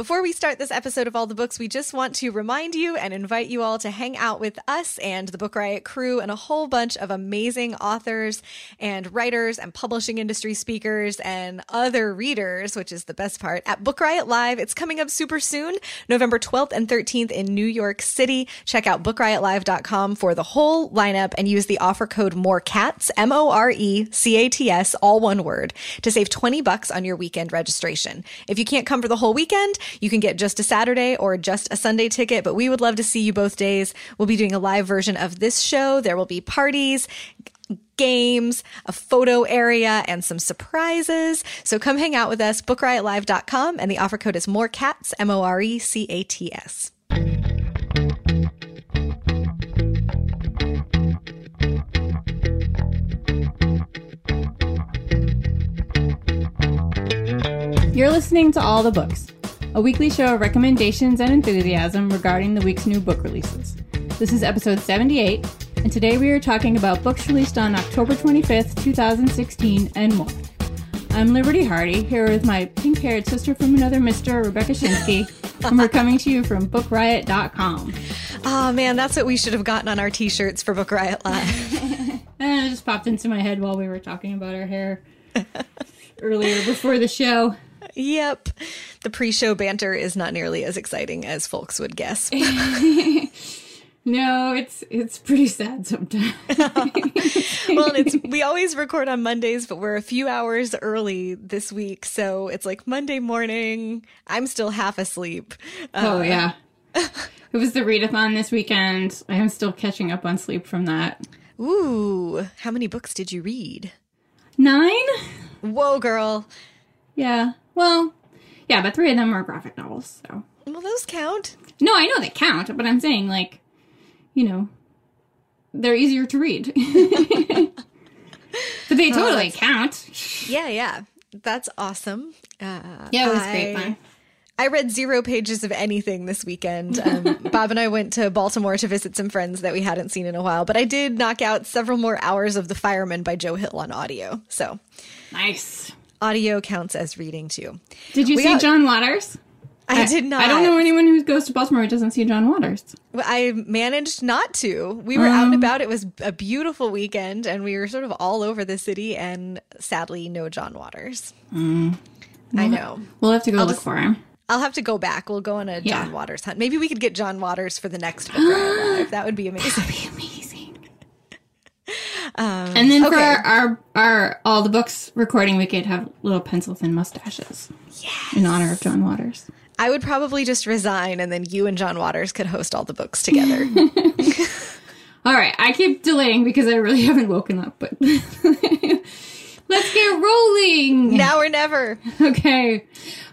Before we start this episode of All the Books, we just want to remind you and invite you all to hang out with us and the Book Riot crew and a whole bunch of amazing authors and writers and publishing industry speakers and other readers, which is the best part, at Book Riot Live. It's coming up super soon, November 12th and 13th in New York City. Check out bookriotlive.com for the whole lineup and use the offer code MORECATS, M O R E C A T S, all one word, to save 20 bucks on your weekend registration. If you can't come for the whole weekend, you can get just a Saturday or just a Sunday ticket, but we would love to see you both days. We'll be doing a live version of this show. There will be parties, games, a photo area, and some surprises. So come hang out with us, bookriotlive.com, and the offer code is more cats, M O R E C A T S. You're listening to All the Books, a weekly show of recommendations and enthusiasm regarding the week's new book releases. This is episode 78, and today we are talking about books released on October 25th, 2016, and more. I'm Liberty Hardy, here with my pink haired sister from another Mr. Rebecca Schinsky, and we're coming to you from BookRiot.com. Oh man, that's what we should have gotten on our t shirts for Book Riot Live. And it just popped into my head while we were talking about our hair earlier before the show. Yep. The pre show banter is not nearly as exciting as folks would guess. No, it's it's pretty sad sometimes. well, it's we always record on Mondays, but we're a few hours early this week, so it's like Monday morning. I'm still half asleep. oh uh, yeah. It was the readathon this weekend. I am still catching up on sleep from that. Ooh, how many books did you read? Nine? Whoa, girl. Yeah. Well, yeah, but three of them are graphic novels, so. Well, those count. No, I know they count, but I'm saying, like, you know, they're easier to read. but they totally that's- count. Yeah, yeah. That's awesome. Uh, Yeah, it was I- great fun. I read zero pages of anything this weekend. Um, Bob and I went to Baltimore to visit some friends that we hadn't seen in a while, but I did knock out several more hours of The Fireman by Joe Hill on audio. So Nice. Audio counts as reading too. Did you We see got- John Waters? I, did not. I don't know anyone who goes to Baltimore who doesn't see John Waters. I managed not to. We were out and oh. about. It was a beautiful weekend, and we were sort of all over the city. And sadly, no John Waters. Mm. I know. We'll have to go look just- for him. I'll have to go back. We'll go on a Yeah. John Waters hunt. Maybe we could get John Waters for the next book That would be amazing. be amazing. And then for Um, our, our our all the books recording, we could have little pencil thin mustaches. In honor of John Waters. I would probably just resign, and then you and John Waters could host all the books together. All right, I keep delaying because I really haven't woken up, but let's get rolling. now or never. Okay,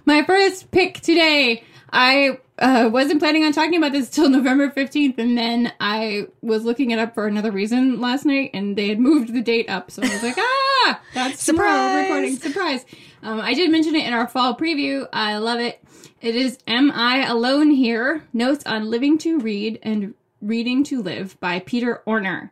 my first pick today. I uh, wasn't planning on talking about this till November 15th, and then I was looking it up for another reason last night, and they had moved the date up. So I was like, ah, that's Surprise! recording. Surprise. Um, I did mention it in our fall preview. I love it. It is Am I Alone Here? Notes on Living to Read and Reading to Live by Peter Orner.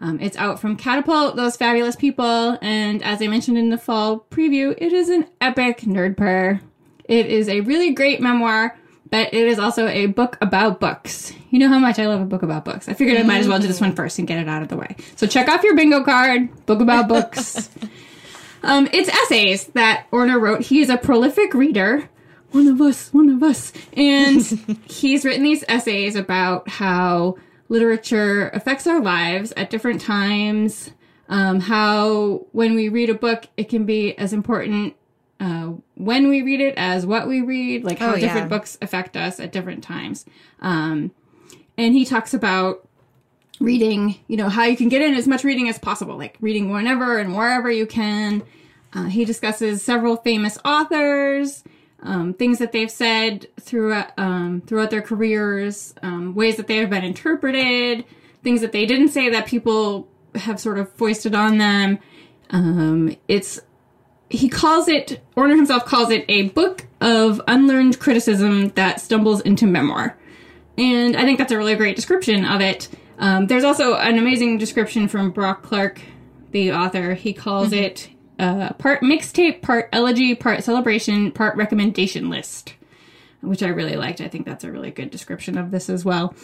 Um, it's out from Catapult, those fabulous people, and as I mentioned in the fall preview, it is an epic nerd purr. It is a really great memoir, but it is also a book about books. You know how much I love a book about books. I figured I might as well do this one first and get it out of the way. So check off your bingo card, book about books. um, it's essays that Orner wrote. He is a prolific reader. One of us, one of us. And he's written these essays about how literature affects our lives at different times. Um, how when we read a book, it can be as important uh, when we read it as what we read, like how Oh, yeah. different books affect us at different times. Um, and he talks about reading, you know, how you can get in as much reading as possible, like reading whenever and wherever you can. Uh, he discusses several famous authors. um, things that they've said throughout um, throughout their careers, um, ways that they have been interpreted, things that they didn't say that people have sort of foisted on them. Um, it's he calls it Orner himself calls it a book of unlearned criticism that stumbles into memoir, and I think that's a really great description of it. Um, there's also an amazing description from Brock Clarke, the author. He calls mm-hmm. it uh, part mixtape, part elegy, part celebration, part recommendation list, which I really liked. I think that's a really good description of this as well.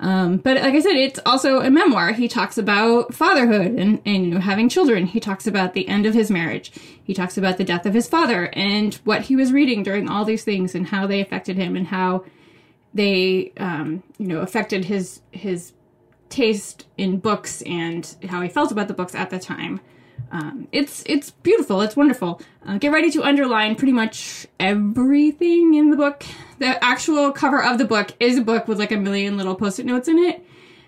Um, but like I said, it's also a memoir. He talks about fatherhood and, and you know having children. He talks about the end of his marriage. He talks about the death of his father and what he was reading during all these things and how they affected him and how they um, you know affected his his taste in books and how he felt about the books at the time. Um, it's it's beautiful. It's wonderful. Uh, get ready to underline pretty much everything in the book. The actual cover of the book is a book with like a million little post-it notes in it.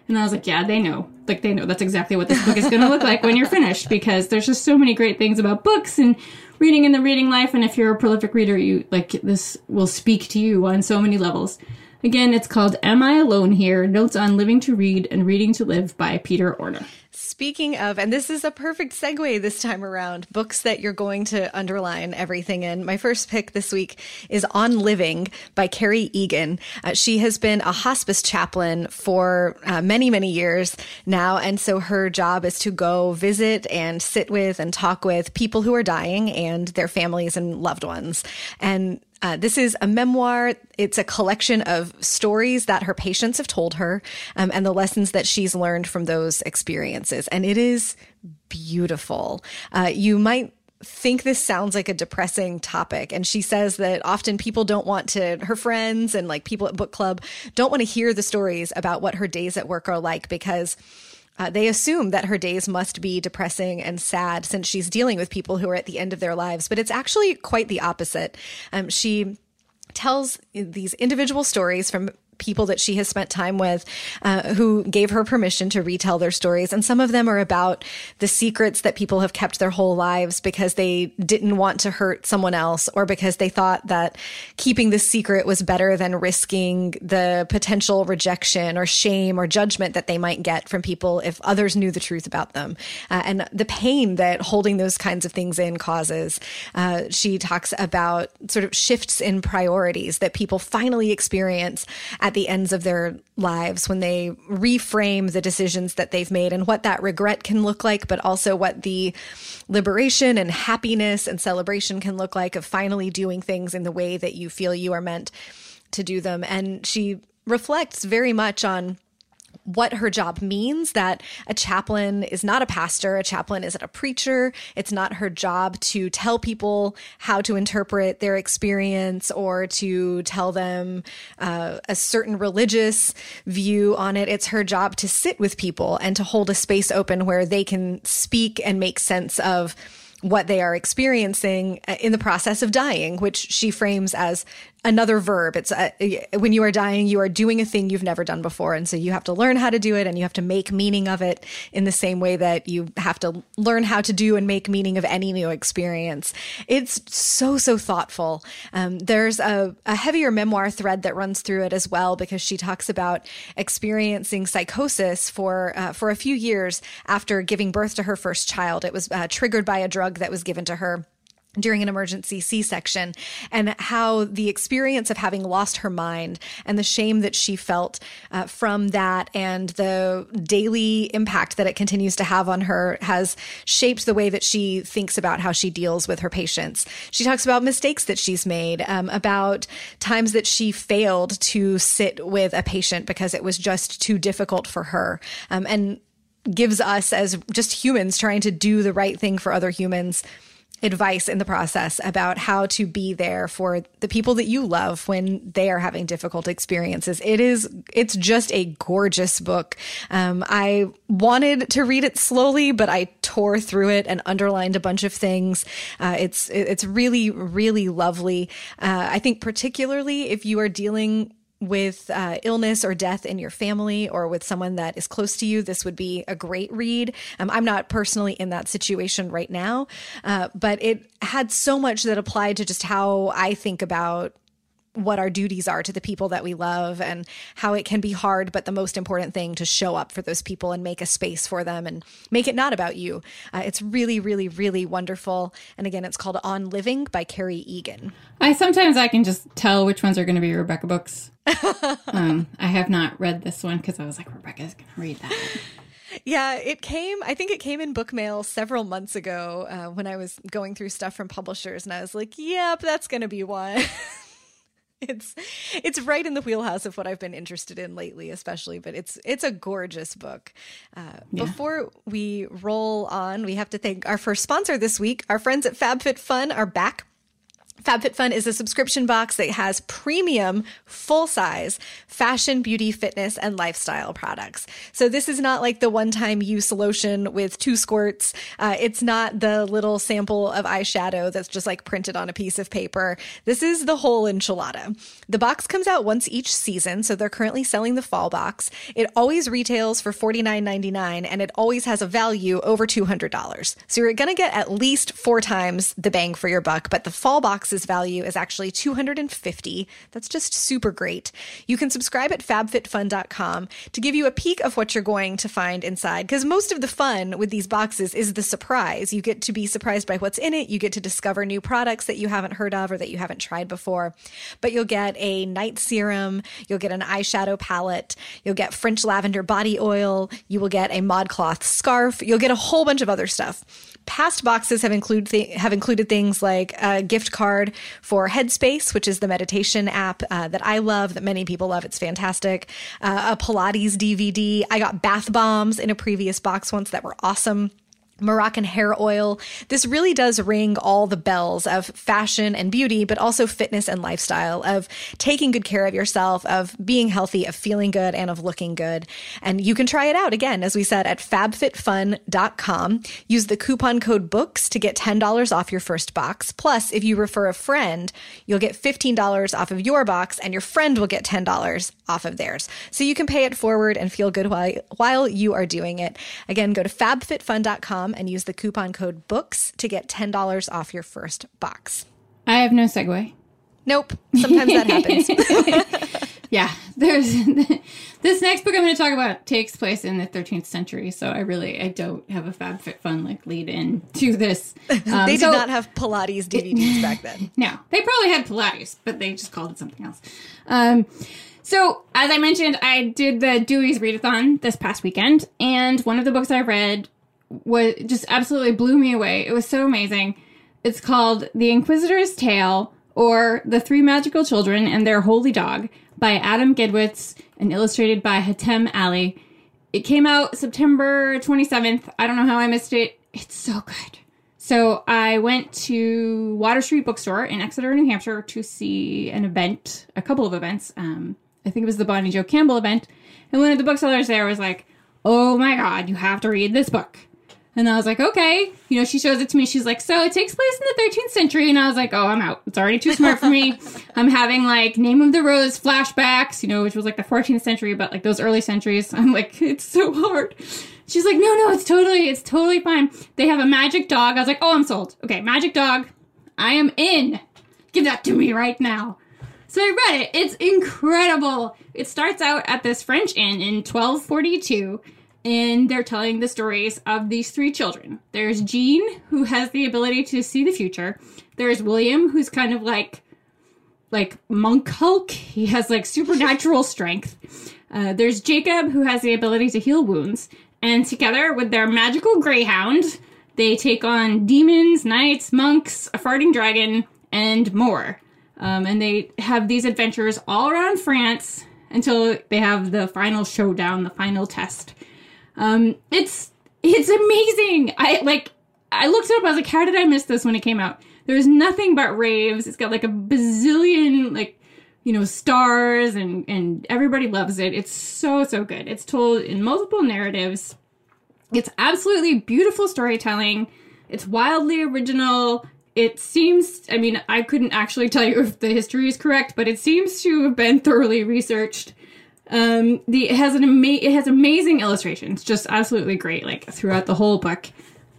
And I was like, yeah, they know. Like they know that's exactly what this book is going to look like when you're finished because there's just so many great things about books and reading in the reading life and if you're a prolific reader, you like this will speak to you on so many levels. Again, it's called Am I Alone Here? Notes on Living to Read and Reading to Live by Peter Orner. Speaking of, and this is a perfect segue this time around, books that you're going to underline everything in. My first pick this week is On Living by Kerry Egan. Uh, she has been a hospice chaplain for uh, many, many years now. And so her job is to go visit and sit with and talk with people who are dying and their families and loved ones. And uh, this is a memoir. It's a collection of stories that her patients have told her um, and the lessons that she's learned from those experiences. And it is beautiful. Uh, you might think this sounds like a depressing topic. And she says that often people don't want to, her friends and like people at book club don't want to hear the stories about what her days at work are like because uh, they assume that her days must be depressing and sad since she's dealing with people who are at the end of their lives, but it's actually quite the opposite. Um, she tells these individual stories from people that she has spent time with uh, who gave her permission to retell their stories. And some of them are about the secrets that people have kept their whole lives because they didn't want to hurt someone else or because they thought that keeping the secret was better than risking the potential rejection or shame or judgment that they might get from people if others knew the truth about them. Uh, and the pain that holding those kinds of things in causes. Uh, she talks about sort of shifts in priorities that people finally experience at the ends of their lives when they reframe the decisions that they've made and what that regret can look like, but also what the liberation and happiness and celebration can look like of finally doing things in the way that you feel you are meant to do them. And she reflects very much on what her job means that a chaplain is not a pastor, a chaplain isn't a preacher. It's not her job to tell people how to interpret their experience or to tell them uh, a certain religious view on it. It's her job to sit with people and to hold a space open where they can speak and make sense of what they are experiencing uh, in the process of dying, which she frames as another verb. It's a, uh, when you are dying, you are doing a thing you've never done before. And so you have to learn how to do it and you have to make meaning of it in the same way that you have to learn how to do and make meaning of any new experience. It's so, so thoughtful. Um, there's a, a heavier memoir thread that runs through it as well because she talks about experiencing psychosis for, uh, for a few years after giving birth to her first child. It was uh, triggered by a drug that was given to her during an emergency C section, and how the experience of having lost her mind and the shame that she felt uh, from that and the daily impact that it continues to have on her has shaped the way that she thinks about how she deals with her patients. She talks about mistakes that she's made, um, about times that she failed to sit with a patient because it was just too difficult for her. Um, and gives us as just humans trying to do the right thing for other humans advice in the process about how to be there for the people that you love when they are having difficult experiences. It is, it's just a gorgeous book. Um, I wanted to read it slowly, but I tore through it and underlined a bunch of things. Uh, it's, it's really, really lovely. Uh, I think particularly if you are dealing with uh, illness or death in your family or with someone that is close to you, this would be a great read. Um, I'm not personally in that situation right now, uh, but it had so much that applied to just how I think about what our duties are to the people that we love and how it can be hard, but the most important thing to show up for those people and make a space for them and make it not about you. Uh, it's really, really, really wonderful. And again, it's called On Living by Kerry Egan. I sometimes I can just tell which ones are going to be Rebecca books. um, I have not read this one because I was like, Rebecca's going to read that. Yeah, it came. I think it came in book mail several months ago uh, when I was going through stuff from publishers, and I was like, "Yep, that's going to be one." it's it's right in the wheelhouse of what I've been interested in lately, especially. But it's it's a gorgeous book. Uh, yeah. Before we roll on, we have to thank our first sponsor this week. Our friends at FabFitFun are back FabFitFun is a subscription box that has premium, full size fashion, beauty, fitness, and lifestyle products. So this is not like the one time use lotion with two squirts. Uh, it's not the little sample of eyeshadow that's just like printed on a piece of paper. This is the whole enchilada. The box comes out once each season, so they're currently selling the fall box. It always retails for $49.99 and it always has a value over $200. So you're going to get at least four times the bang for your buck, but the fall box box's value is actually 250. That's just super great. You can subscribe at fabfitfun.com to give you a peek of what you're going to find inside because most of the fun with these boxes is the surprise. You get to be surprised by what's in it. You get to discover new products that you haven't heard of or that you haven't tried before. But you'll get a night serum, you'll get an eyeshadow palette, you'll get French lavender body oil, you will get a ModCloth scarf, you'll get a whole bunch of other stuff. Past boxes have include th- have included things like a gift card for Headspace, which is the meditation app uh, that I love, that many people love. It's fantastic. Uh, a Pilates DVD. I got bath bombs in a previous box once that were awesome. Moroccan hair oil. This really does ring all the bells of fashion and beauty, but also fitness and lifestyle, of taking good care of yourself, of being healthy, of feeling good, and of looking good. And you can try it out again, as we said, at fabfitfun.com. Use the coupon code BOOKS to get $10 off your first box. Plus, if you refer a friend, you'll get $15 off of your box, and your friend will get $10 off of theirs. So you can pay it forward and feel good while, while you are doing it. Again, go to fabfitfun.com and use the coupon code BOOKS to get $10 off your first box. I have no segue. Nope. Sometimes that happens. yeah. There's this next book I'm going to talk about takes place in the 13th century, so I really I don't have a FabFitFun like lead in to this. Um, they did so, not have Pilates DVDs back then. No, they probably had Pilates, but they just called it something else. Um, so, as I mentioned, I did the Dewey's Readathon this past weekend, and one of the books I read was just absolutely blew me away. It was so amazing. It's called The Inquisitor's Tale or The Three Magical Children and Their Holy Dog by Adam Gidwitz and illustrated by Hatem Aly. It came out September 27th. I don't know how I missed it. It's so good. So I went to Water Street Bookstore in Exeter, New Hampshire to see an event, a couple of events. Um, I think it was the Bonnie Jo Campbell event. And one of the booksellers there was like, Oh my God, you have to read this book. And I was like, okay. You know, she shows it to me. She's like, so it takes place in the 13th century. And I was like, oh, I'm out. It's already too smart for me. I'm having like Name of the Rose flashbacks, you know, which was like the 14th century, but like those early centuries. I'm like, it's so hard. She's like, no, no, it's totally, it's totally fine. They have a magic dog. I was like, oh, I'm sold. Okay, magic dog. I am in. Give that to me right now. So I read it. It's incredible. It starts out at this French inn in 1242 and they're telling the stories of these three children. There's Jean, who has the ability to see the future. There's William, who's kind of like like monk Hulk. He has like supernatural strength. Uh, there's Jacob, who has the ability to heal wounds. And together with their magical greyhound, they take on demons, knights, monks, a farting dragon, and more. Um, and they have these adventures all around France until they have the final showdown, the final test. Um, it's it's amazing. I like I looked it up. I was like, how did I miss this when it came out? There's nothing but raves. It's got like a bazillion like you know stars and and everybody loves it. It's so so good. It's told in multiple narratives. It's absolutely beautiful storytelling. It's wildly original. it seems, I mean, I couldn't actually tell you if the history is correct, but it seems to have been thoroughly researched. Um, the it has an ama- it has amazing illustrations, just absolutely great, like throughout the whole book.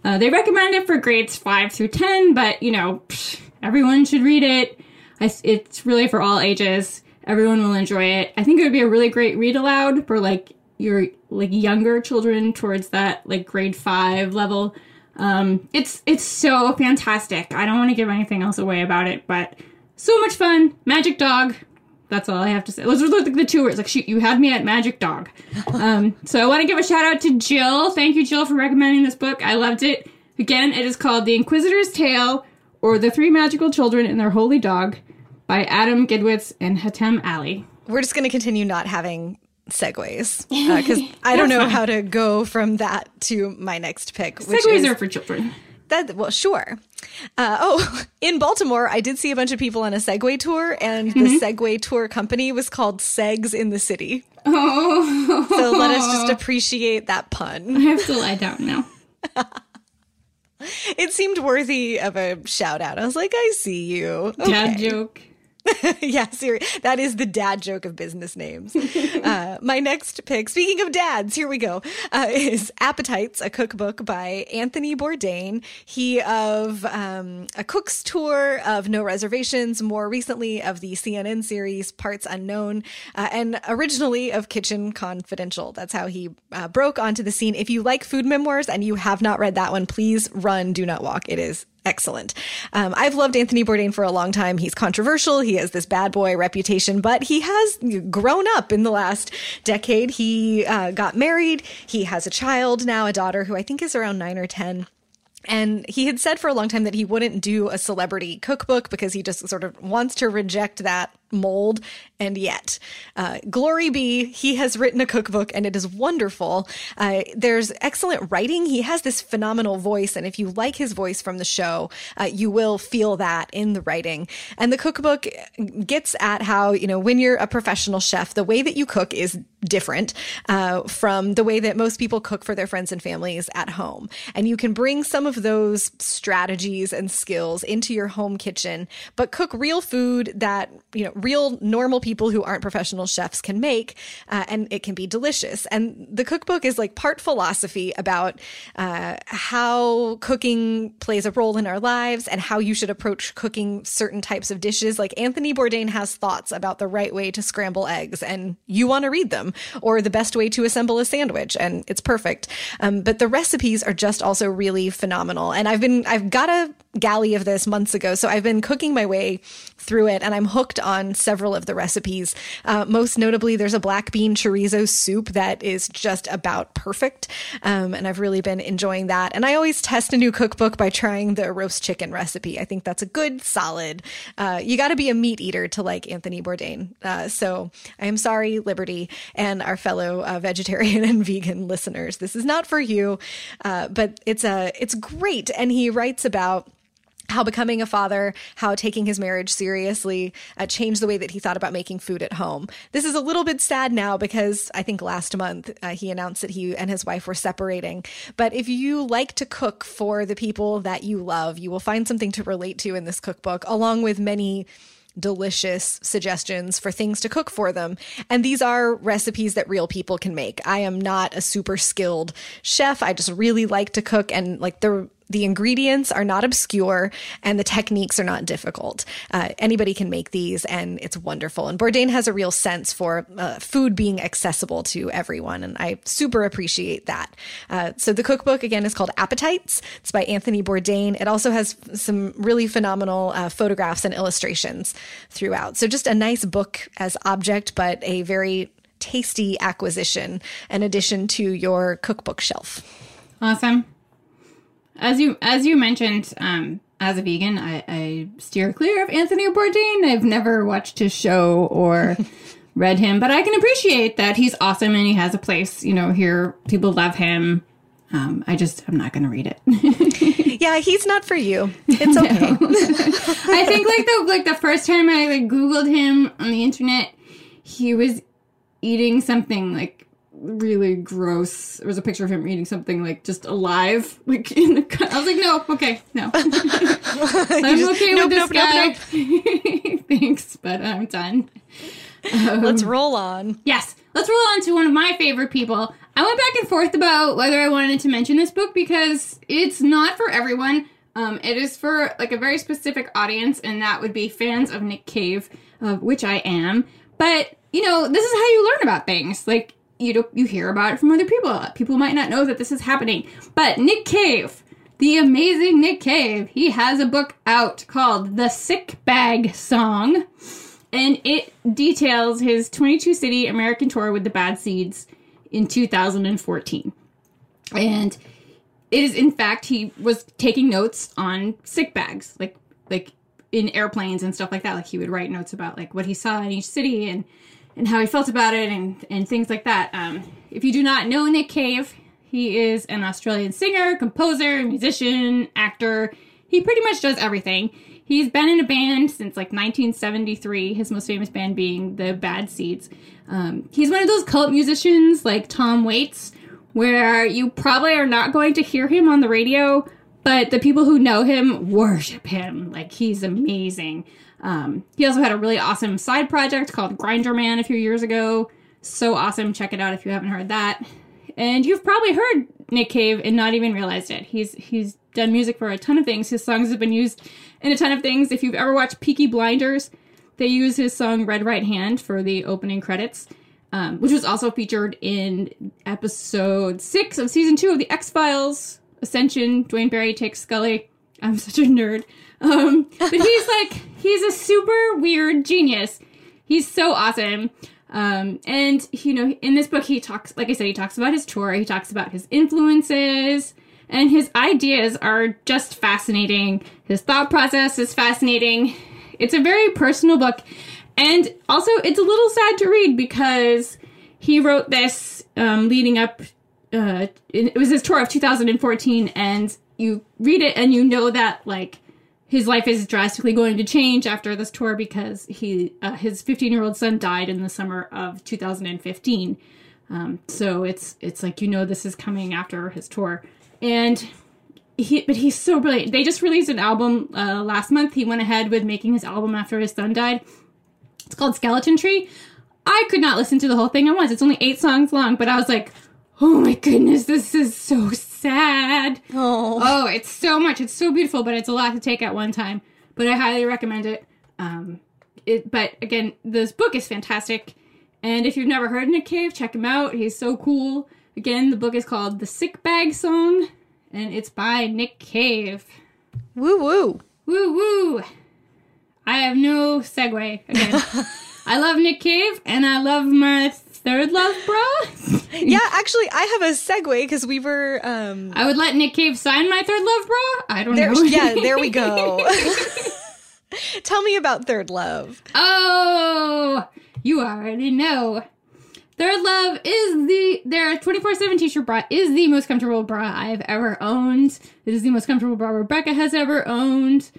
Uh, they recommend it for grades five through ten, but you know, psh, everyone should read it. I, it's really for all ages. Everyone will enjoy it. I think it would be a really great read aloud for like your like younger children towards that like grade five level. Um, it's it's so fantastic. I don't want to give anything else away about it, but so much fun. Magic Dog. That's all I have to say. Those are like the two words. Like, shoot, you had me at Magic Dog. Um, so I want to give a shout out to Jill. Thank you, Jill, for recommending this book. I loved it. Again, it is called The Inquisitor's Tale or The Three Magical Children and Their Holy Dog by Adam Gidwitz and Hatem Aly. We're just going to continue not having segues because uh, I don't know fine. how to go from that to my next pick. Which segues is, are for children. That well, sure. Uh, oh, in Baltimore, I did see a bunch of people on a Segway tour, and mm-hmm. the Segway tour company was called Segs in the City. Oh, so let us just appreciate that pun. I have to lie down now. it seemed worthy of a shout out. I was like, I see you. Dad joke. yeah, seriously. That is the dad joke of business names. uh, my next pick, speaking of dads, here we go, uh, is Appetites, a cookbook by Anthony Bourdain. He of um, A Cook's Tour, of No Reservations, more recently of the CNN series Parts Unknown, uh, and originally of Kitchen Confidential. That's how he uh, broke onto the scene. If you like food memoirs and you have not read that one, please run, do not walk. It is excellent. Um, I've loved Anthony Bourdain for a long time. He's controversial. He has this bad boy reputation, but he has grown up in the last decade. He uh, got married. He has a child now, a daughter who I think is around nine or 10. And he had said for a long time that he wouldn't do a celebrity cookbook because he just sort of wants to reject that mold. And yet, uh, glory be, he has written a cookbook and it is wonderful. Uh, there's excellent writing. He has this phenomenal voice. And if you like his voice from the show, uh, you will feel that in the writing. And the cookbook gets at how, you know, when you're a professional chef, the way that you cook is different uh, from the way that most people cook for their friends and families at home. And you can bring some of those strategies and skills into your home kitchen, but cook real food that, you know, real normal people who aren't professional chefs can make, uh, and it can be delicious. And the cookbook is like part philosophy about uh, how cooking plays a role in our lives and how you should approach cooking certain types of dishes. Like Anthony Bourdain has thoughts about the right way to scramble eggs, and you want to read them, or the best way to assemble a sandwich, and it's perfect. Um, but the recipes are just also really phenomenal. And I've been I've got a galley of this months ago, so I've been cooking my way through it, and I'm hooked on several of the recipes. Uh, most notably, there's a black bean chorizo soup that is just about perfect. Um, and I've really been enjoying that. And I always test a new cookbook by trying the roast chicken recipe. I think that's a good, solid. Uh, you got to be a meat eater to like Anthony Bourdain. Uh, so I am sorry, Liberty, and our fellow uh, vegetarian and vegan listeners. This is not for you, uh, but it's a it's great. And he writes about how becoming a father, how taking his marriage seriously uh, changed the way that he thought about making food at home. This is a little bit sad now because I think last month uh, he announced that he and his wife were separating. But if you like to cook for the people that you love, you will find something to relate to in this cookbook, along with many delicious suggestions for things to cook for them. And these are recipes that real people can make. I am not a super skilled chef. I just really like to cook and like the the ingredients are not obscure and the techniques are not difficult. Uh, anybody can make these and it's wonderful. And Bourdain has a real sense for uh, food being accessible to everyone. And I super appreciate that. Uh, so the cookbook again is called Appetites. It's by Anthony Bourdain. It also has some really phenomenal uh, photographs and illustrations throughout. So just a nice book as object, but a very tasty acquisition, an addition to your cookbook shelf. Awesome as you as you mentioned, um, as a vegan, I, I steer clear of Anthony Bourdain. I've never watched his show or read him, but I can appreciate that he's awesome and he has a place. You know, here people love him. Um, I just I'm not going to read it. yeah, he's not for you. It's okay. I think like the like the first time I like Googled him on the internet, he was eating something like really gross. There was a picture of him eating something like just alive. Like in the, I was like, no, okay, no. I'm just- okay nope, with this nope, guy. nope, Thanks, but I'm done. Let's roll on. Yes, let's roll on to one of my favorite people. I went back and forth about whether I wanted to mention this book because it's not for everyone. Um, it is for like a very specific audience, and that would be fans of Nick Cave, of which I am. But you know, this is how you learn about things. Like you you hear about it from other people. People might not know that this is happening, but Nick Cave, the amazing Nick Cave, he has a book out called "The Sick Bag Song." and it details his 22 city American tour with the Bad Seeds in 2014. And it is, in fact, he was taking notes on sick bags, like like in airplanes and stuff like that. Like he would write notes about like what he saw in each city and and how he felt about it and and things like that. Um, if you do not know Nick Cave, he is an Australian singer, composer, musician, actor. He pretty much does everything. He's been in a band since like 1973, his most famous band being the Bad Seeds. Um, he's one of those cult musicians like Tom Waits, where you probably are not going to hear him on the radio, but the people who know him worship him. Like he's amazing. Um, he also had a really awesome side project called Grinderman a few years ago. So awesome. Check it out if you haven't heard that. And you've probably heard Nick Cave and not even realized it. He's he's done music for a ton of things. His songs have been used in a ton of things. If you've ever watched Peaky Blinders, they use his song Red Right Hand for the opening credits, um, which was also featured in episode six of season two of The X Files Ascension. Duane Barry takes Scully. I'm such a nerd. Um, but he's like, he's a super weird genius. He's so awesome. Um, and you know, in this book, he talks, like I said, he talks about his tour. He talks about his influences, and his ideas are just fascinating. His thought process is fascinating. It's a very personal book, and also it's a little sad to read because he wrote this um, leading up. Uh, it was his tour of 2014, and you read it and you know that like his life is drastically going to change after this tour because he uh, his 15 year old son died in the summer of 2015 um, so it's it's like you know this is coming after his tour. And he but he's so brilliant. They just released an album uh, last month. He went ahead with making his album after his son died. It's called skeleton tree. I could not listen to the whole thing at once. It's only eight songs long but i was like oh my goodness this is so sad Oh. Oh, it's so much. It's so beautiful, but it's a lot to take at one time. But I highly recommend it. Um, it but again, this book is fantastic. And if you've never heard Nick Cave, check him out. He's so cool. Again, the book is called The Sick Bag Song, and it's by Nick Cave. Woo woo. Woo woo! I have no segue again. I love Nick Cave, and I love my third love bra. Yeah, actually, I have a segue because we were. um I would let Nick Cave sign my third love bra. I don't there, know. Yeah, there we go. Tell me about Third Love. Oh, you already know. Third Love is the their 24/7 t-shirt bra is the most comfortable bra I've ever owned. It is the most comfortable bra Rebecca has ever owned.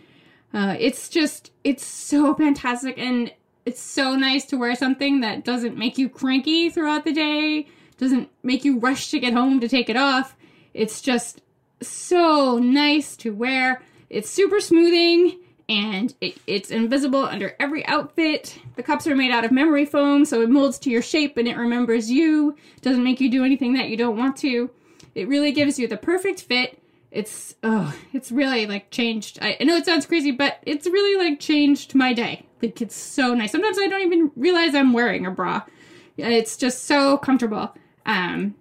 Uh, it's just it's so fantastic and it's so nice to wear something that doesn't make you cranky throughout the day, doesn't make you rush to get home to take it off. It's just so nice to wear. It's super smoothing and it, it's invisible under every outfit. The cups are made out of memory foam, so it molds to your shape and it remembers you. Doesn't make you do anything that you don't want to. It really gives you the perfect fit. It's oh, it's really like changed. I, I know it sounds crazy, but it's really like changed my day. Like it's so nice. Sometimes I don't even realize I'm wearing a bra. It's just so comfortable. Um,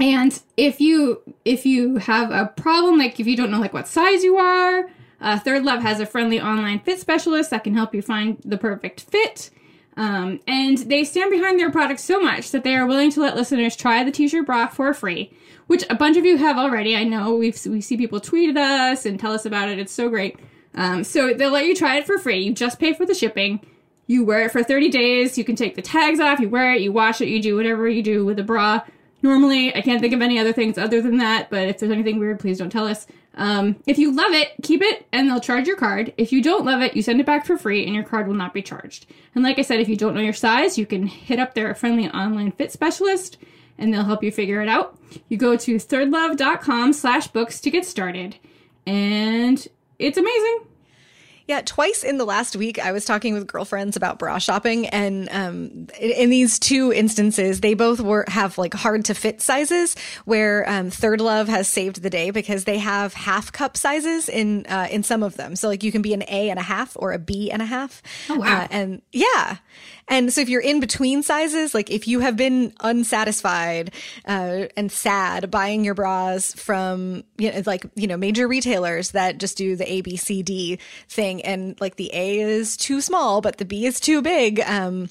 and if you if you have a problem, like if you don't know like what size you are, uh, Third Love has a friendly online fit specialist that can help you find the perfect fit. Um, and they stand behind their product so much that they are willing to let listeners try the t-shirt bra for free, which a bunch of you have already. I know we've we see people tweet at us and tell us about it. It's so great. Um, so they'll let you try it for free. You just pay for the shipping. You wear it for 30 days. You can take the tags off. You wear it. You wash it. You do whatever you do with the bra. Normally, I can't think of any other things other than that, but if there's anything weird, please don't tell us. Um, if you love it, keep it and they'll charge your card. If you don't love it, you send it back for free and your card will not be charged. And like I said, if you don't know your size, you can hit up their friendly online fit specialist and they'll help you figure it out. You go to thirdlove.com slash books to get started. And it's amazing. Yeah, twice in the last week, I was talking with girlfriends about bra shopping, and um, in these two instances, they both were have like hard to fit sizes. Where um, Third Love has saved the day because they have half cup sizes in uh, in some of them. So like you can be an A and a half or a B and a half. Oh wow! Uh, and yeah, and so if you're in between sizes, like if you have been unsatisfied uh, and sad buying your bras from you know like you know major retailers that just do the A B C D thing, and like the A is too small but the B is too big. Um,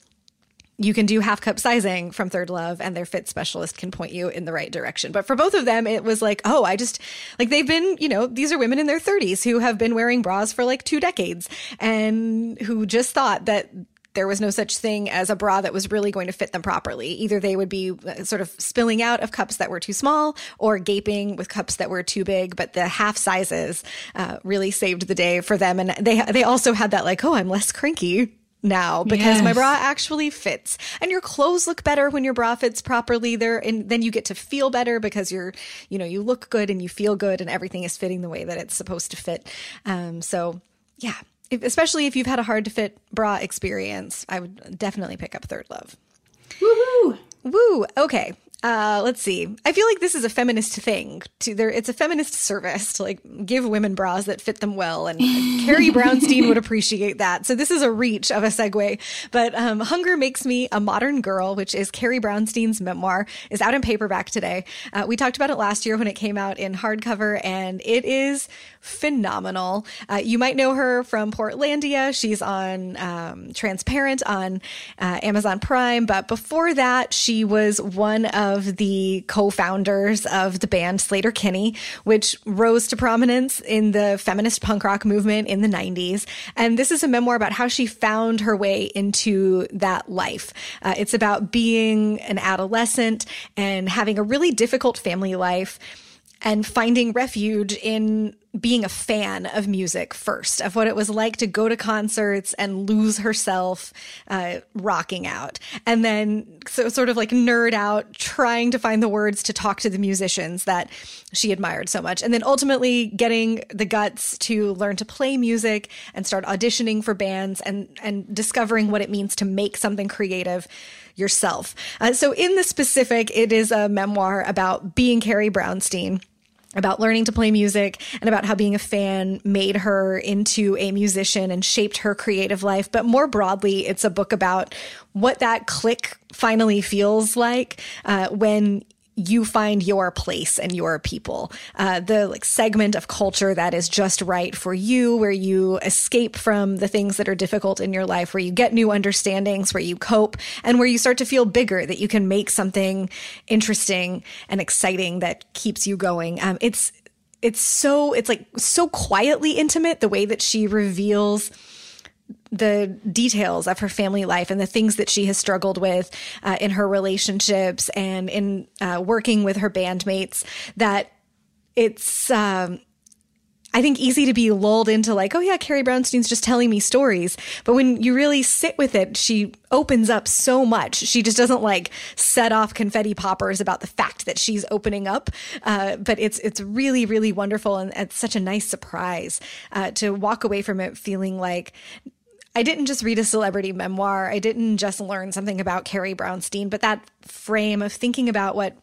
you can do half cup sizing from Third Love and their fit specialist can point you in the right direction. But for both of them, it was like, oh, I just like they've been, you know, these are women in their 30s who have been wearing bras for like two decades and who just thought that there was no such thing as a bra that was really going to fit them properly. Either they would be uh, sort of spilling out of cups that were too small or gaping with cups that were too big. But the half sizes uh, really saved the day for them. And they, they also had that like, oh, I'm less cranky now because yes. my bra actually fits and your clothes look better when your bra fits properly there and then you get to feel better because you're you know you look good and you feel good and everything is fitting the way that it's supposed to fit um so yeah if, especially if you've had a hard to fit bra experience, I would definitely pick up Third Love. Woohoo! Woo! Okay. Uh, let's see. I feel like this is a feminist thing. To there, it's a feminist service to like give women bras that fit them well, and, Carrie Brownstein would appreciate that. So this is a reach of a segue. But um, "Hunger Makes Me a Modern Girl," which is Carrie Brownstein's memoir, is out in paperback today. Uh, we talked about it last year when it came out in hardcover, and it is phenomenal. Uh, you might know her from Portlandia. She's on um, Transparent on uh, Amazon Prime, but before that, she was one of of the co-founders of the band Sleater-Kinney, which rose to prominence in the feminist punk rock movement in the 90s. And this is a memoir about how she found her way into that life. Uh, it's about being an adolescent and having a really difficult family life and finding refuge in being a fan of music first, of what it was like to go to concerts and lose herself uh, rocking out. And then, so sort of like nerd out, trying to find the words to talk to the musicians that she admired so much. And then ultimately getting the guts to learn to play music and start auditioning for bands and, and discovering what it means to make something creative yourself. Uh, so, in the specific, it is a memoir about being Carrie Brownstein about learning to play music and about how being a fan made her into a musician and shaped her creative life. But more broadly, it's a book about what that click finally feels like uh, when you find your place and your people, uh, the like segment of culture that is just right for you, where you escape from the things that are difficult in your life, where you get new understandings, where you cope, and where you start to feel bigger, that you can make something interesting and exciting that keeps you going. Um, it's it's so it's like so quietly intimate the way that she reveals the details of her family life and the things that she has struggled with uh, in her relationships and in uh, working with her bandmates that it's um, I think easy to be lulled into like, oh yeah, Carrie Brownstein's just telling me stories. But when you really sit with it, she opens up so much. She just doesn't like set off confetti poppers about the fact that she's opening up. Uh, but it's it's really really wonderful and it's such a nice surprise uh, to walk away from it feeling like I didn't just read a celebrity memoir. I didn't just learn something about Carrie Brownstein, but that frame of thinking about what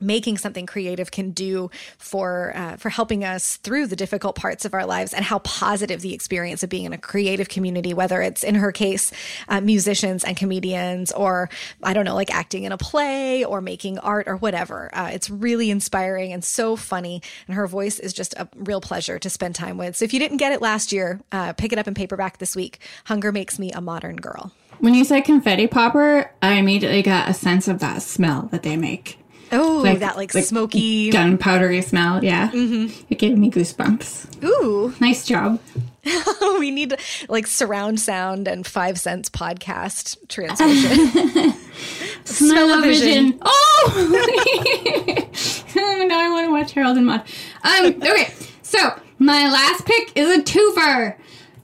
making something creative can do for uh, for helping us through the difficult parts of our lives and how positive the experience of being in a creative community whether it's in her case uh, musicians and comedians or i don't know like acting in a play or making art or whatever. Uh, it's really inspiring and so funny and her voice is just a real pleasure to spend time with. So if you didn't get it last year uh, pick it up in paperback this week. Hunger makes me a modern girl. When you said confetti popper i immediately got a sense of that smell that they make Oh, like, that like, like smoky, gunpowdery smell. Yeah, mm-hmm. it gave me goosebumps. Ooh, nice job. we need like surround sound and five cents podcast translation. Smell vision. Oh, now I want to watch Harold and Maude. Um, okay, so my last pick is a twofer.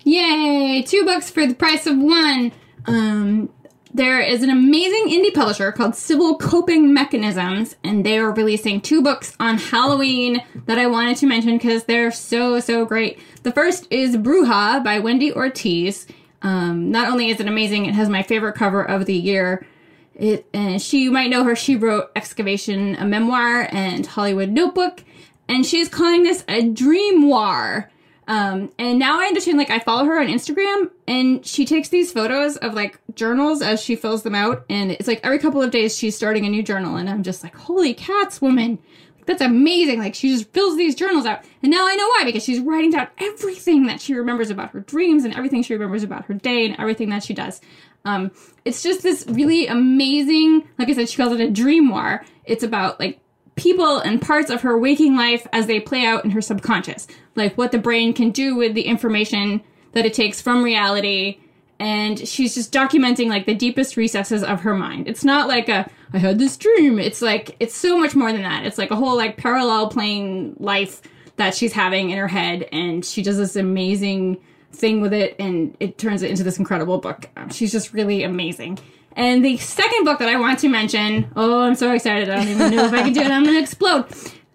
Yay! Two books for the price of one. Um, there is an amazing indie publisher called Civil Coping Mechanisms, and they are releasing two books on Halloween that I wanted to mention because they're so, so great. The first is Bruja by Wendy Ortiz. Um, not only is it amazing, it has my favorite cover of the year. It and she you might know her. She wrote Excavation, a memoir, and Hollywood Notebook, and she's calling this a dreamoir. Um, and now I understand, like, I follow her on Instagram and she takes these photos of like journals as she fills them out. And it's like every couple of days she's starting a new journal. And I'm just like, holy cats, woman. That's amazing. Like, she just fills these journals out. And now I know why, because she's writing down everything that she remembers about her dreams and everything she remembers about her day and everything that she does. Um, it's just this really amazing, like I said, she calls it a dreamoir. It's about like people and parts of her waking life as they play out in her subconscious, like what the brain can do with the information that it takes from reality. And she's just documenting like the deepest recesses of her mind. It's not like a, I had this dream. It's like, it's so much more than that. It's like a whole like parallel plane life that she's having in her head. And she does this amazing thing with it and it turns it into this incredible book. Um, she's just really amazing. And the second book that I want to mention, oh, I'm so excited. I don't even know if I can do it. I'm going to explode.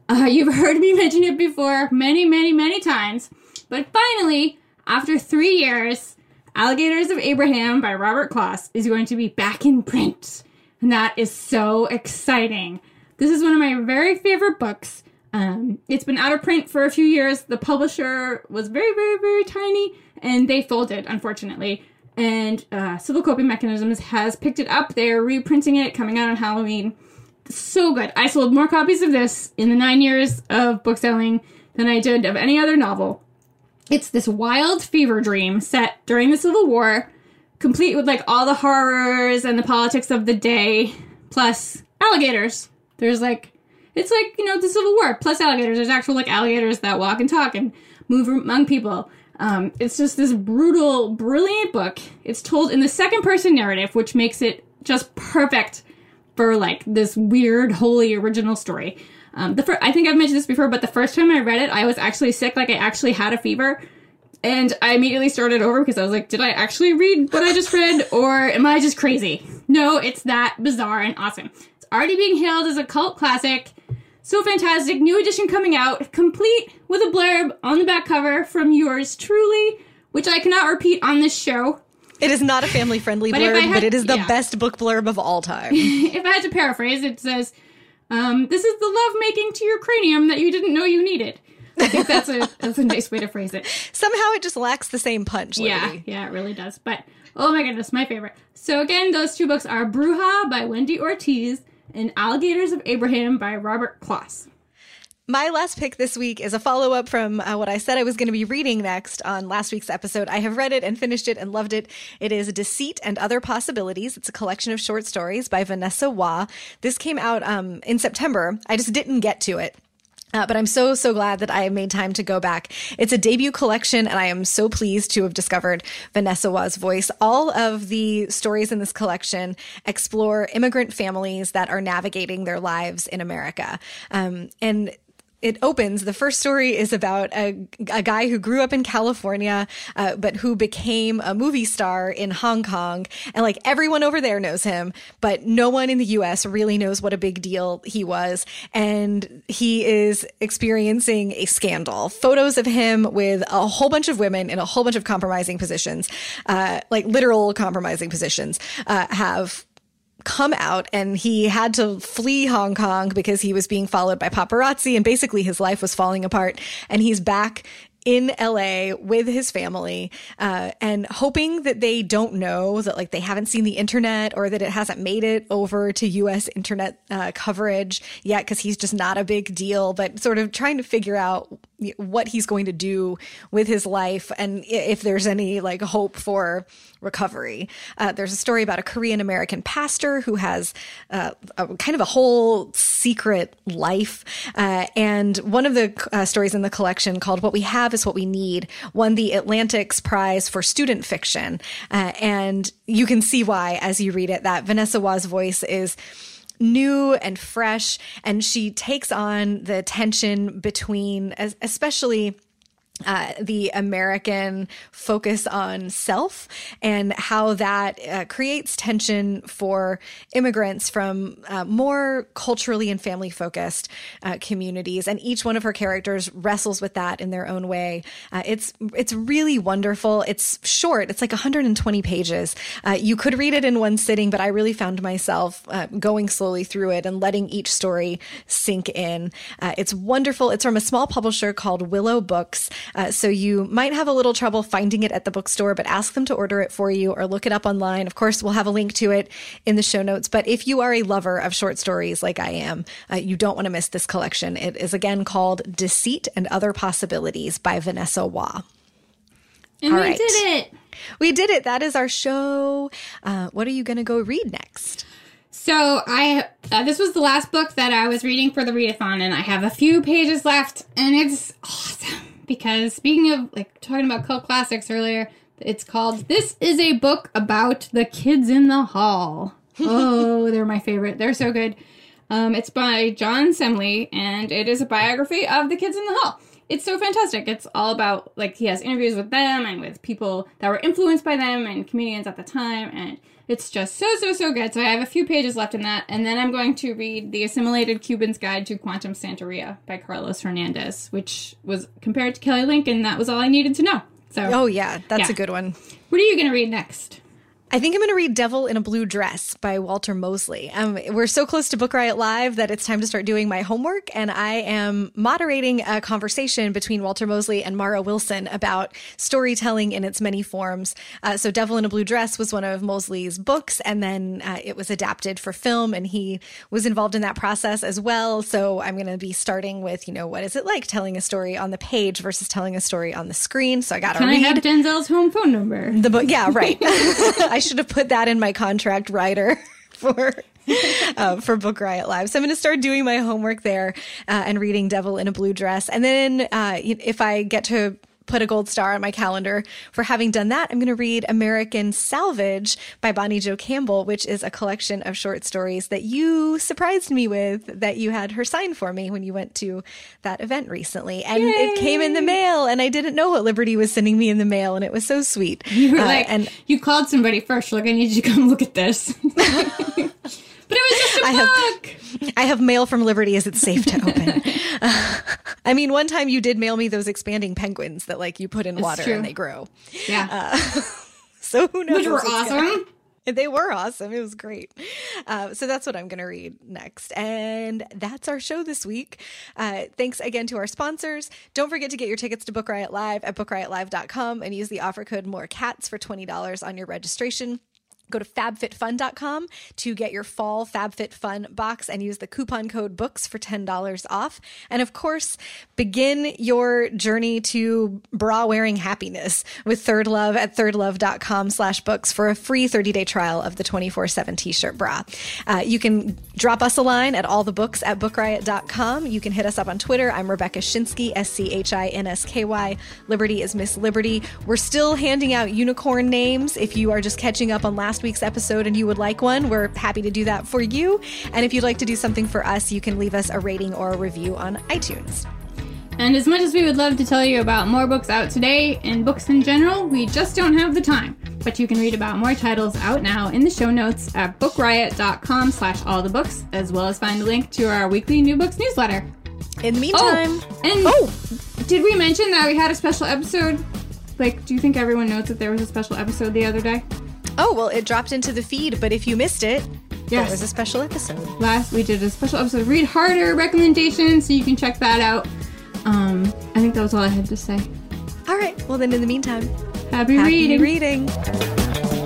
Uh, you've heard me mention it before many, many, many times. But finally, after three years, Alligators of Abraham by Robert Kloss is going to be back in print. And that is so exciting. This is one of my very favorite books. Um, it's been out of print for a few years. The publisher was very, very, very tiny, and they folded, unfortunately and uh, Civil Coping Mechanisms has picked it up. They're reprinting it, coming out on Halloween. So good. I sold more copies of this in the nine years of book selling than I did of any other novel. It's this wild fever dream set during the Civil War, complete with like all the horrors and the politics of the day, plus alligators. There's like, it's like, you know, the Civil War, plus alligators. There's actual like alligators that walk and talk and move among people. Um, it's just this brutal, brilliant book. It's told in the second person narrative, which makes it just perfect for like this weird, holy original story. Um, the fir- I think I've mentioned this before, but the first time I read it, I was actually sick. Like I actually had a fever, and I immediately started over because I was like, "Did I actually read what I just read, or am I just crazy?" No, it's that bizarre and awesome. It's already being hailed as a cult classic. So fantastic. New edition coming out, complete with a blurb on the back cover from yours truly, which I cannot repeat on this show. It is not a family friendly blurb, had, but it is the yeah. best book blurb of all time. if I had to paraphrase, it says, um, This is the love making to your cranium that you didn't know you needed. I think that's a that's a nice way to phrase it. Somehow it just lacks the same punch. Yeah, yeah, it really does. But oh my goodness, my favorite. So again, those two books are Bruja by Wendy Ortiz and Alligators of Abraham by Robert Kloss. My last pick this week is a follow up from uh, what I said I was going to be reading next on last week's episode. I have read it and finished it and loved it. It is Deceit and Other Possibilities. It's a collection of short stories by Vanessa Hua. This came out um, in September. I just didn't get to it. Uh, but I'm so, so glad that I made time to go back. It's a debut collection, and I am so pleased to have discovered Vanessa Hua's voice. All of the stories in this collection explore immigrant families that are navigating their lives in America. Um, and it opens the first story is about a, a guy who grew up in california uh, but who became a movie star in hong kong. And like everyone over there knows him but no one in the us really knows what a big deal he was. And he is experiencing a scandal. Photos of him with a whole bunch of women in a whole bunch of compromising positions uh, like literal compromising positions uh, have come out and he had to flee Hong Kong because he was being followed by paparazzi and basically his life was falling apart. And he's back in LA with his family uh, and hoping that they don't know that like they haven't seen the internet or that it hasn't made it over to US internet uh, coverage yet because he's just not a big deal, but sort of trying to figure out what he's going to do with his life and if there's any like hope for recovery. Uh, there's a story about a Korean American pastor who has uh, a, kind of a whole secret life. Uh, and one of the uh, stories in the collection called What We Have is What We Need won the Atlantic's Prize for Student Fiction. Uh, and you can see why as you read it that Vanessa Hua's voice is new and fresh, and she takes on the tension between, especially uh, the American focus on self and how that uh, creates tension for immigrants from uh, more culturally and family focused uh, communities. And each one of her characters wrestles with that in their own way. Uh, it's it's really wonderful. It's short. It's like 120 pages. Uh, you could read it in one sitting, but I really found myself going slowly through it and letting each story sink in. it's wonderful. It's from a small publisher called Willow Books. Uh, so you might have a little trouble finding it at the bookstore, but ask them to order it for you or look it up online. Of course, we'll have a link to it in the show notes. But if you are a lover of short stories like I am, uh, you don't want to miss this collection. It is again called Deceit and Other Possibilities by Vanessa Hua. And All we right. did it. We did it. That is our show. Uh, what are you going to go read next? So I uh, this was the last book that I was reading for the readathon, and I have a few pages left, and it's awesome because speaking of like talking about cult classics earlier, it's called "This is a book about the kids in the hall." oh, they're my favorite. They're so good. Um, it's by John Semley, and it is a biography of the kids in the hall. It's so fantastic. It's all about like he has interviews with them and with people that were influenced by them and comedians at the time, and it's just so, so, so good. So I have a few pages left in that. And then I'm going to read The Assimilated Cuban's Guide to Quantum Santeria by Carlos Hernandez, which was compared to Kelly Link, and that was all I needed to know. So, oh, yeah, that's yeah. a good one. What are you going to read next? I think I'm going to read Devil in a Blue Dress by Walter Mosley. Um, we're so close to Book Riot Live that it's time to start doing my homework, and I am moderating a conversation between Walter Mosley and Mara Wilson about storytelling in its many forms. Uh, so, Devil in a Blue Dress was one of Mosley's books, and then uh, it was adapted for film, and he was involved in that process as well. So, I'm going to be starting with, you know, what is it like telling a story on the page versus telling a story on the screen? So, I got to read. I have Denzel's home phone number? The book, yeah, right. I should have put that in my contract writer for uh, for Book Riot Live. So I'm going to start doing my homework there uh, and reading Devil in a Blue Dress. And then uh, if I get to put a gold star on my calendar for having done that. I'm going to read American Salvage by Bonnie Jo Campbell, which is a collection of short stories that you surprised me with that you had her sign for me when you went to that event recently. And Yay! it came in the mail and I didn't know what Liberty was sending me in the mail and it was so sweet. You were uh, like, and you called somebody first. Like, I need you to come look at this. But it was just a I have, I have mail from Liberty. Is it safe to open? uh, I mean, one time you did mail me those expanding penguins that like you put in water true. and they grow. Yeah. Uh, so who knows? Which were awesome. Gonna, they were awesome. It was great. Uh, so that's what I'm going to read next. And that's our show this week. Uh, thanks again to our sponsors. Don't forget to get your tickets to Book Riot Live at bookriotlive.com and use the offer code More Cats for $20 on your registration. Go to fabfitfun.com to get your fall FabFitFun box and use the coupon code BOOKS for $10 off. And of course, begin your journey to bra wearing happiness with Third Love at thirdlove.com slash books for a free 30 day trial of the 24 7 t shirt bra. Uh, you can drop us a line at all the books at bookriot.com. You can hit us up on Twitter. I'm Rebecca Schinsky, S C H I N S K Y. Liberty is Miss Liberty. We're still handing out unicorn names if you are just catching up on last last week's episode and you would like one, we're happy to do that for you. And if you'd like to do something for us, you can leave us a rating or a review on iTunes. And as much as we would love to tell you about more books out today and books in general, we just don't have the time. But you can read about more titles out now in the show notes at bookriot.com slash all the books, as well as find a link to our weekly new books newsletter. In the oh, meantime, oh, and oh, did we mention that we had a special episode? Like, do you think everyone knows that there was a special episode the other day? Oh, well, it dropped into the feed, but if you missed it, yes. there was a special episode. Last we did a special episode of Read Harder recommendation, so you can check that out. Um, I think that was all I had to say. All right. Well, then in the meantime, happy, reading. happy reading. reading.